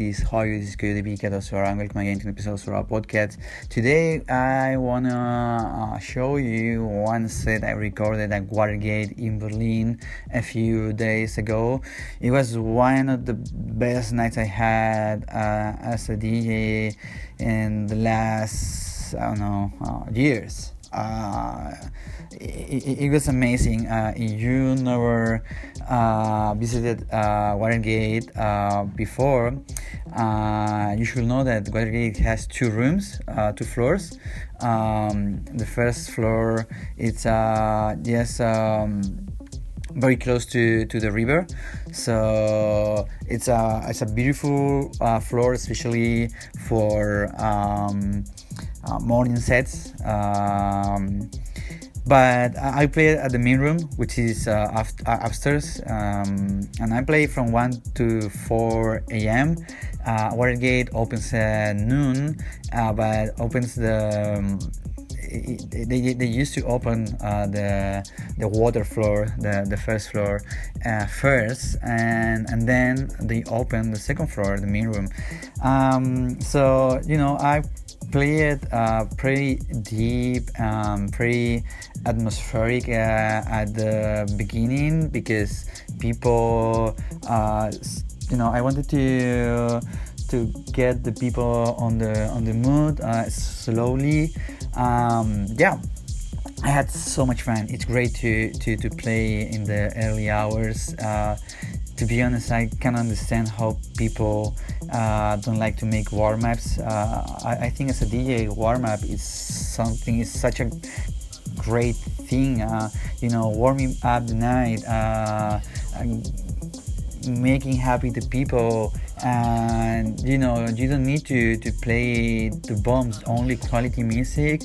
Kitties. How you? This is Coyote B. Kedosora, and welcome again to an episode of our podcast. Today, I wanna uh, show you one set I recorded at Watergate in Berlin a few days ago. It was one of the best nights I had uh, as a DJ in the last, I don't know, uh, years. Uh, it, it, was amazing. Uh, you never uh, visited uh, Watergate uh, before, uh, you should know that Watergate has two rooms, two floors. Um, the first floor it's yes. um, very close to, to the river so it's a it's a beautiful uh, floor especially for um, uh, morning sets um, but I play at the main room, which is uh, uh, upstairs, um, and I play from 1 to 4 a.m. Uh, Watergate opens at noon, uh, but opens the. Um, they, they used to open uh, the the water floor, the, the first floor, uh, first, and and then they open the second floor, the main room. Um, so you know, I play it uh, pretty deep, um, pretty atmospheric uh, at the beginning because people, uh, you know, I wanted to to get the people on the on the mood uh, slowly. Um, yeah. I had so much fun. It's great to, to, to play in the early hours. Uh, to be honest, I can understand how people uh, don't like to make warm ups. Uh, I, I, think as a DJ, warm up is something is such a great thing. Uh, you know, warming up the night, uh, making happy the people, and you know, you don't need to to play the bombs. Only quality music,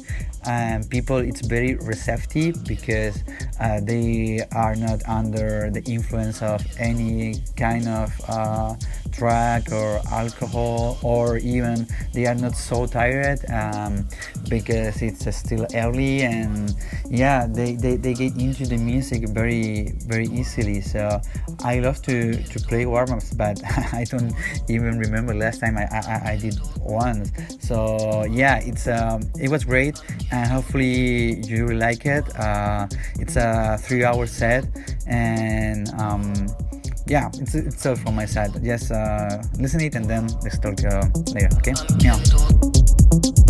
and people. It's very receptive because uh, they are not under the influence of any kind of uh, drug or alcohol or even they are not so tired um, because it's still early and yeah they, they, they get into the music very very easily so I love to, to play warm-ups but I don't even remember last time I, I, I did one so yeah it's um, it was great and hopefully you will like it uh, it's a three hour set and um, yeah, it's, it's all from my side. Just uh, listen it and then let's talk uh, later. Okay? Yeah.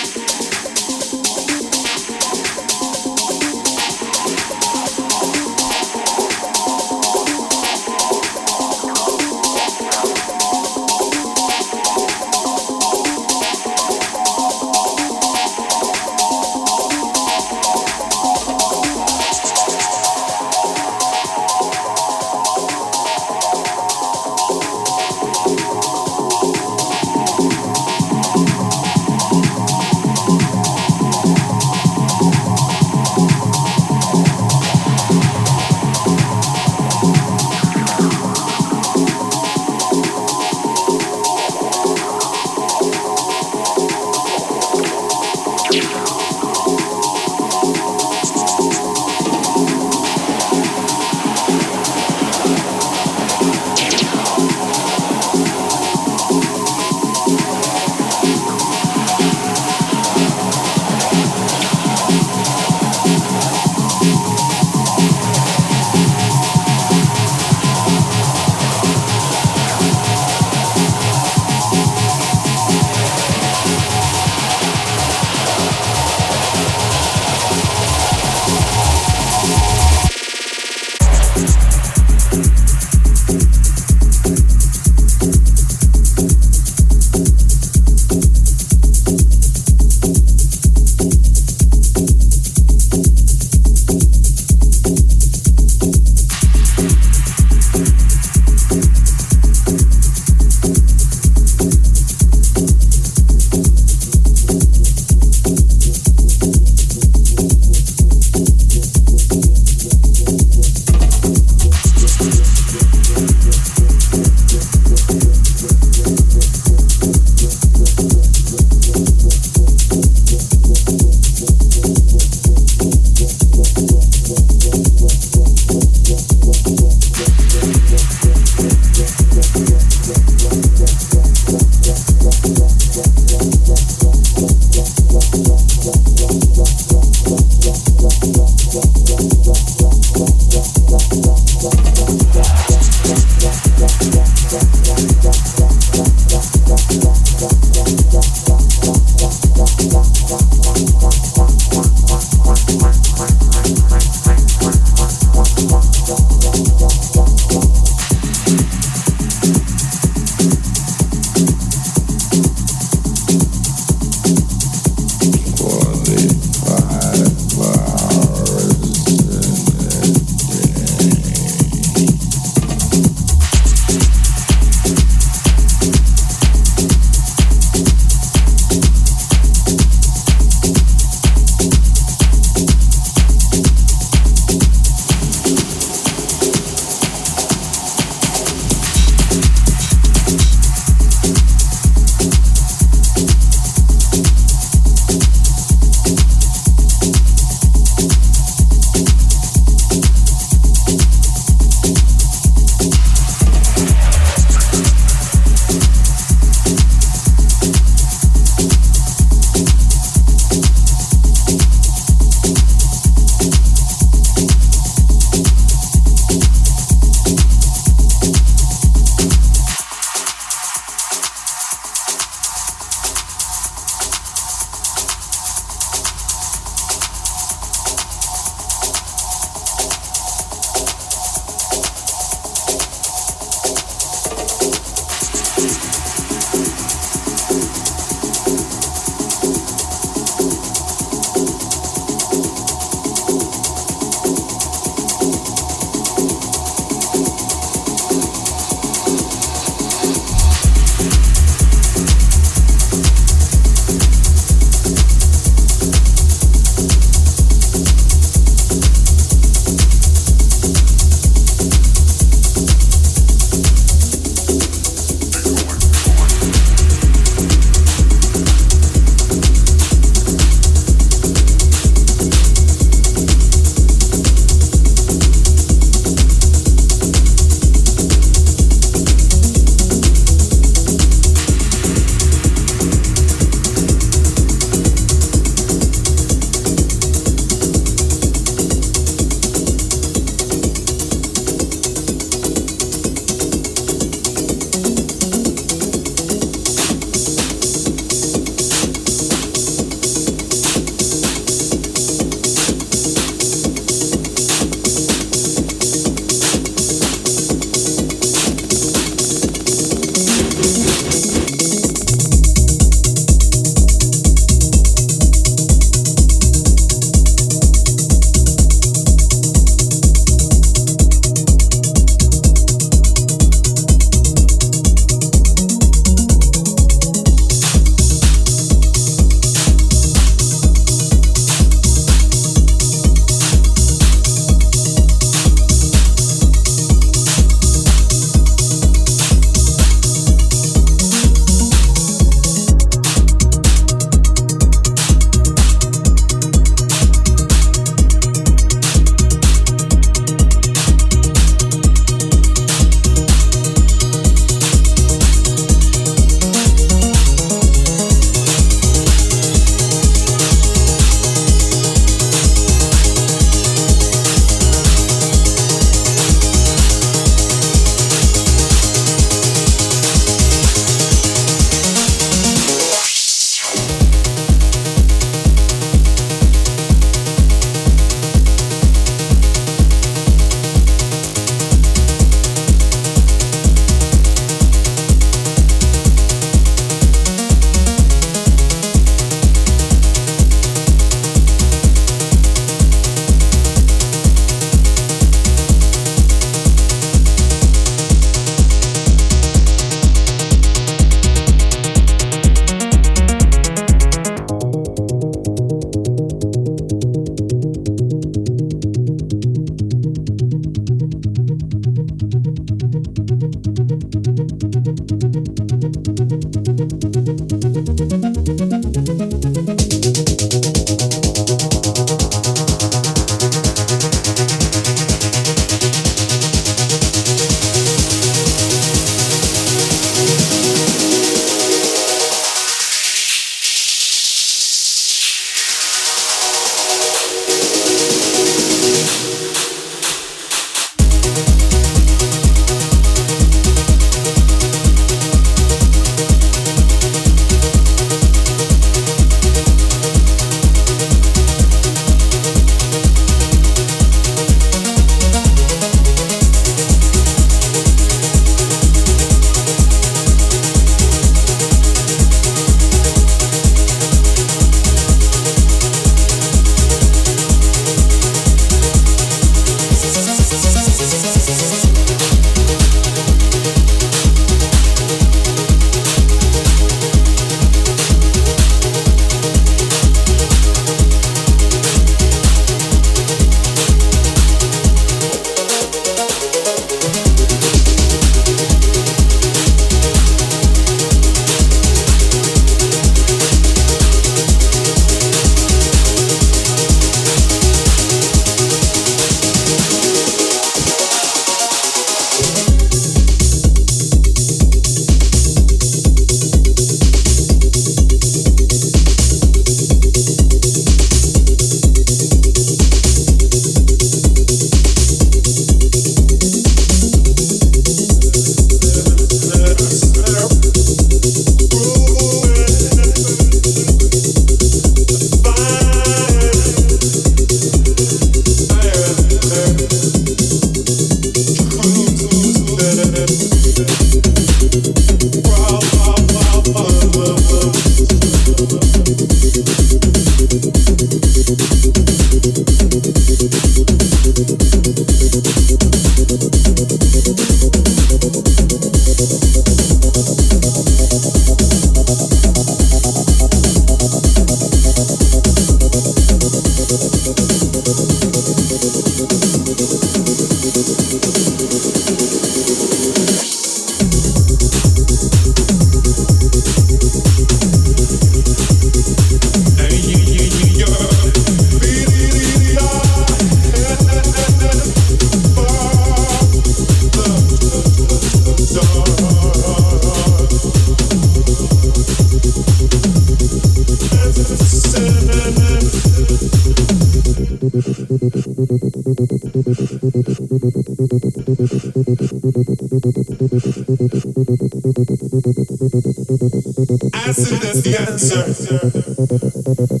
What?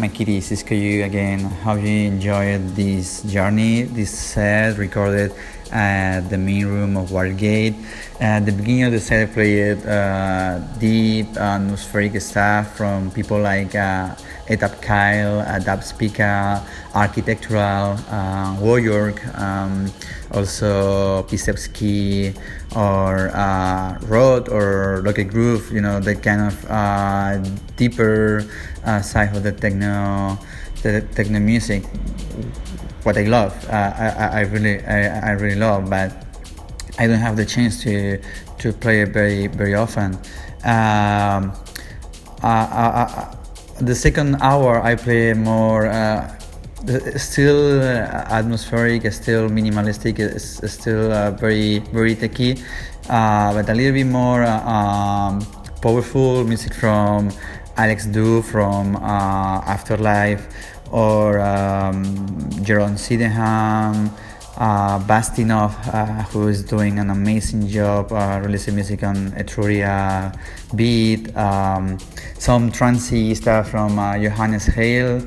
My kitties, it's you again. How you enjoyed this journey, this set recorded at the main room of Watergate? At the beginning of the set, I played uh, deep atmospheric stuff from people like uh, Etapp Kyle, Dubspeeka, Architectural, uh, Waryork, um, also Pisevsky, or uh, Rod or Rocket Groove, you know, the kind of uh, deeper uh, side of the techno, the techno music. What I love, uh, I, I really, I, I really love, but I don't have the chance to to play it very very often. Um, uh, uh, uh the second hour I play more. Uh, still atmospheric, still minimalistic, still very very techy, but a little bit more um, powerful music from Alex Du from Afterlife or um, Jerome Sydenham uh, Bastinov, uh, who is doing an amazing job uh, releasing music on Etruria beat, um, some trancey stuff from uh, Johannes Heil,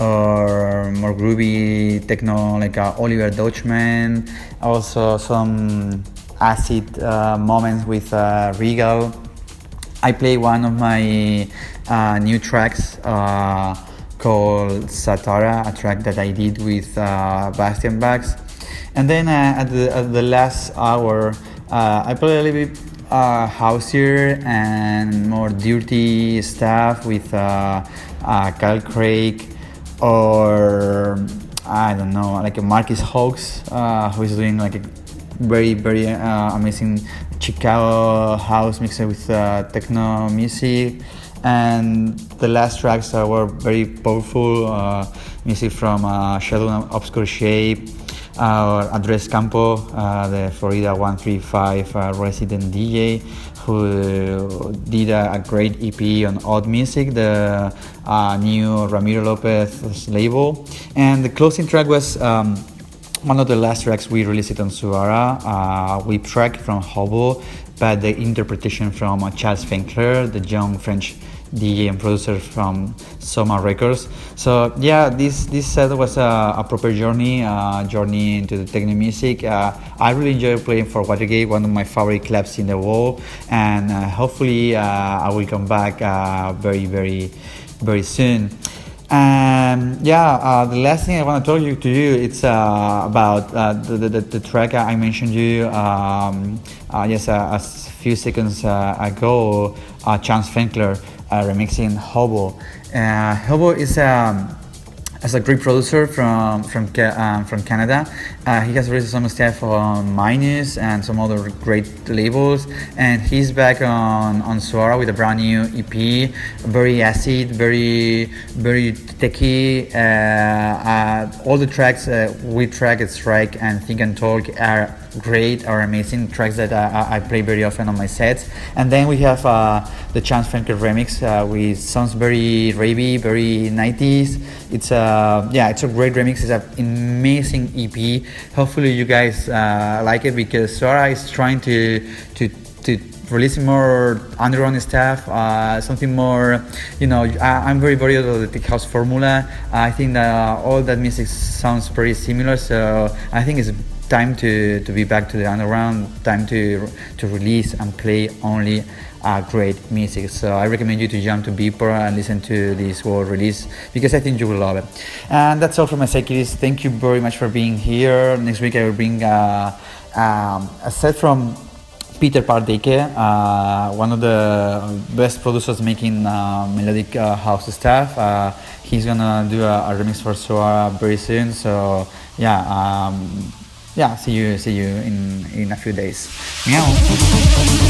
or more groovy techno like uh, Oliver Deutschmann, also some acid uh, moments with Regal. I play one of my new tracks called Satara, a track that I did with Bastian Bux and then uh, at, the, at the last hour, uh, I play a little bit uh, houseier and more dirty stuff with uh, uh, Kyle Craig or I don't know, like a Marquis Hawkes, uh, who is doing like a very, very amazing Chicago house mixed with techno music. And the last tracks were very powerful music from Shadow and Obscure Shape our Andres Campo, uh, the Florida 135 uh, resident DJ, who did a, a, great EP on Odd Music, the uh, new Ramiro Lopez label. And the closing track was um, one of the last tracks we released on Suara, uh, we track from Hobo, but the interpretation from uh, Charles Fenckler, the young French DJ and producer from Soma Records. So yeah, this this set was a, a proper journey, uh, journey into the techno music. Uh, I really enjoy playing for Watergate, one of my favorite clubs in the world, and uh, hopefully uh, I will come back uh, very very very soon. And yeah, uh, the last thing I want to talk to you it's uh, about uh, the, the, the, track I mentioned you um, just a, a, few seconds ago, Chance Fenckler uh, remixing Hobo. Uh, Hobo is um, as a great producer from from um, from Canada. Uh, he has released some stuff on Minus and some other great labels, and he's back on on Suara with a brand new EP. Very acid, very very techy. Uh, uh, all the tracks uh, we track at Strike and Think and Talk are great, or amazing tracks that I, I play very often on my sets. And then we have uh, the Chance Fenckler remix, uh, which sounds very ravey, very 90s. It's a yeah, it's a great remix. It's an amazing EP hopefully you guys uh, like it because Suara is trying to to to releasing more underground stuff, uh, something more, you know, I, am very worried about the tech house formula. I think that uh, all that music sounds pretty similar, so I think it's time to, to be back to the underground, time to to release and play only uh, great music. So I recommend you to jump to Beatport and listen to this world release because I think you will love it. And that's all from my side, kiddies. Thank you very much for being here. Next week I will bring uh, um, a set from Peter Pardeike, uh, one of the best producers making uh, melodic uh, house stuff. Uh, he's gonna do a, a remix for Suara very soon. So yeah, um, yeah. See you, see you in in a few days. Meow.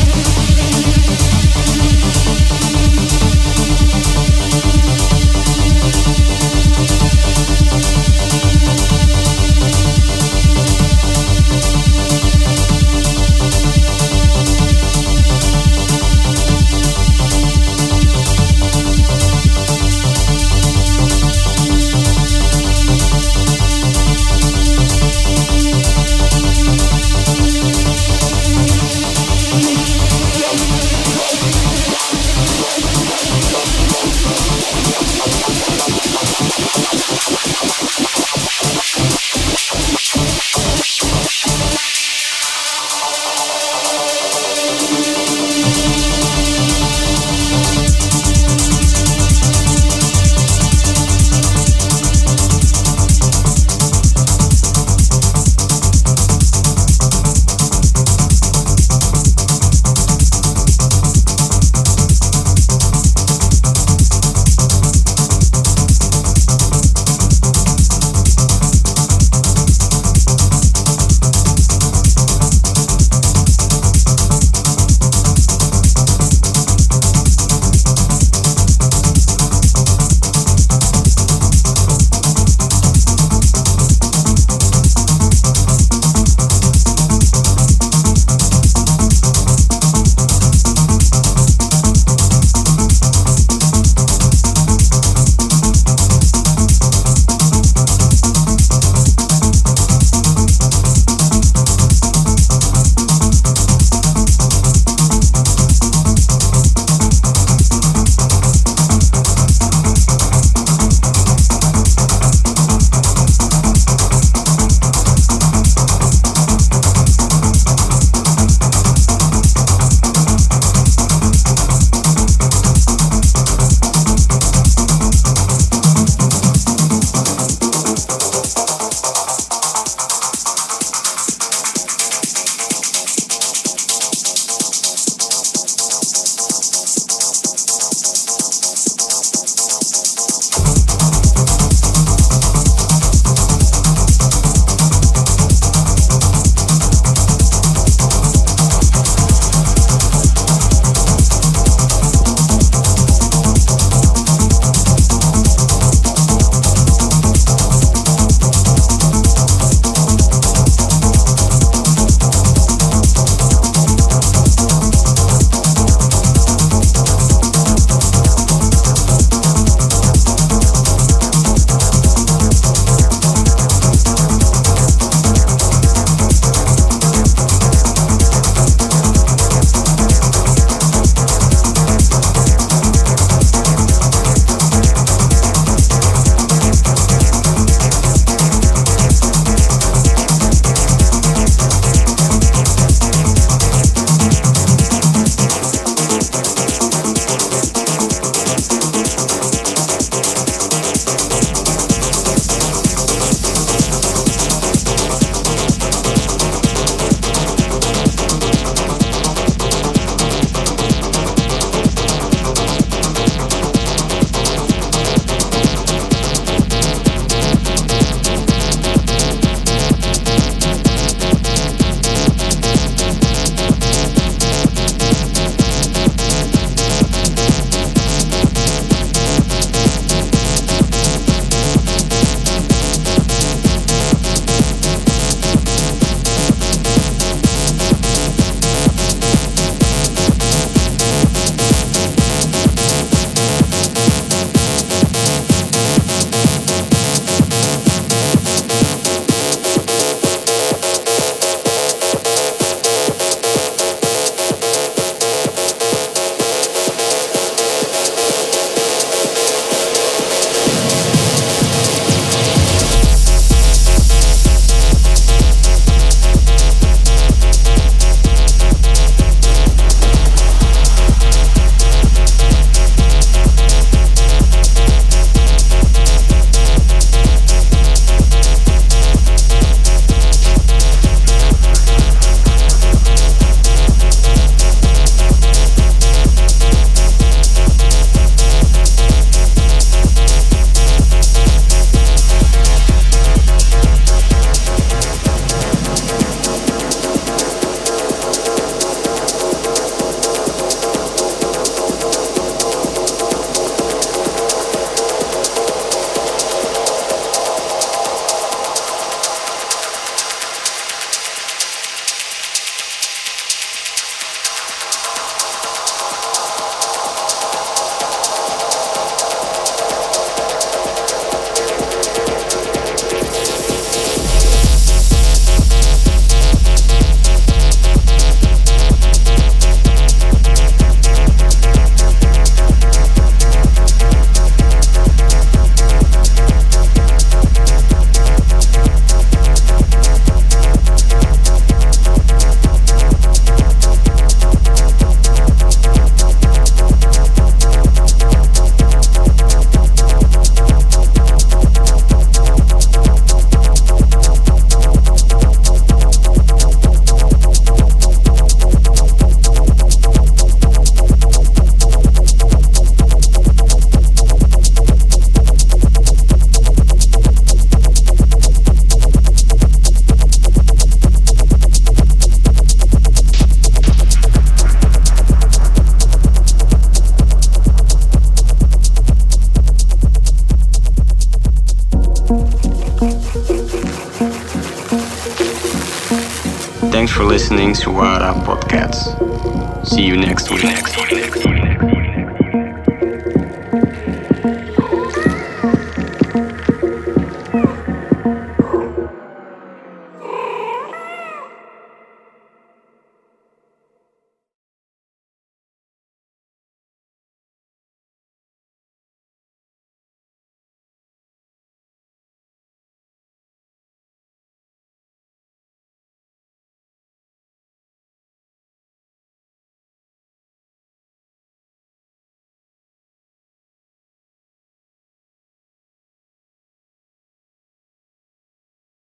Listening to uh,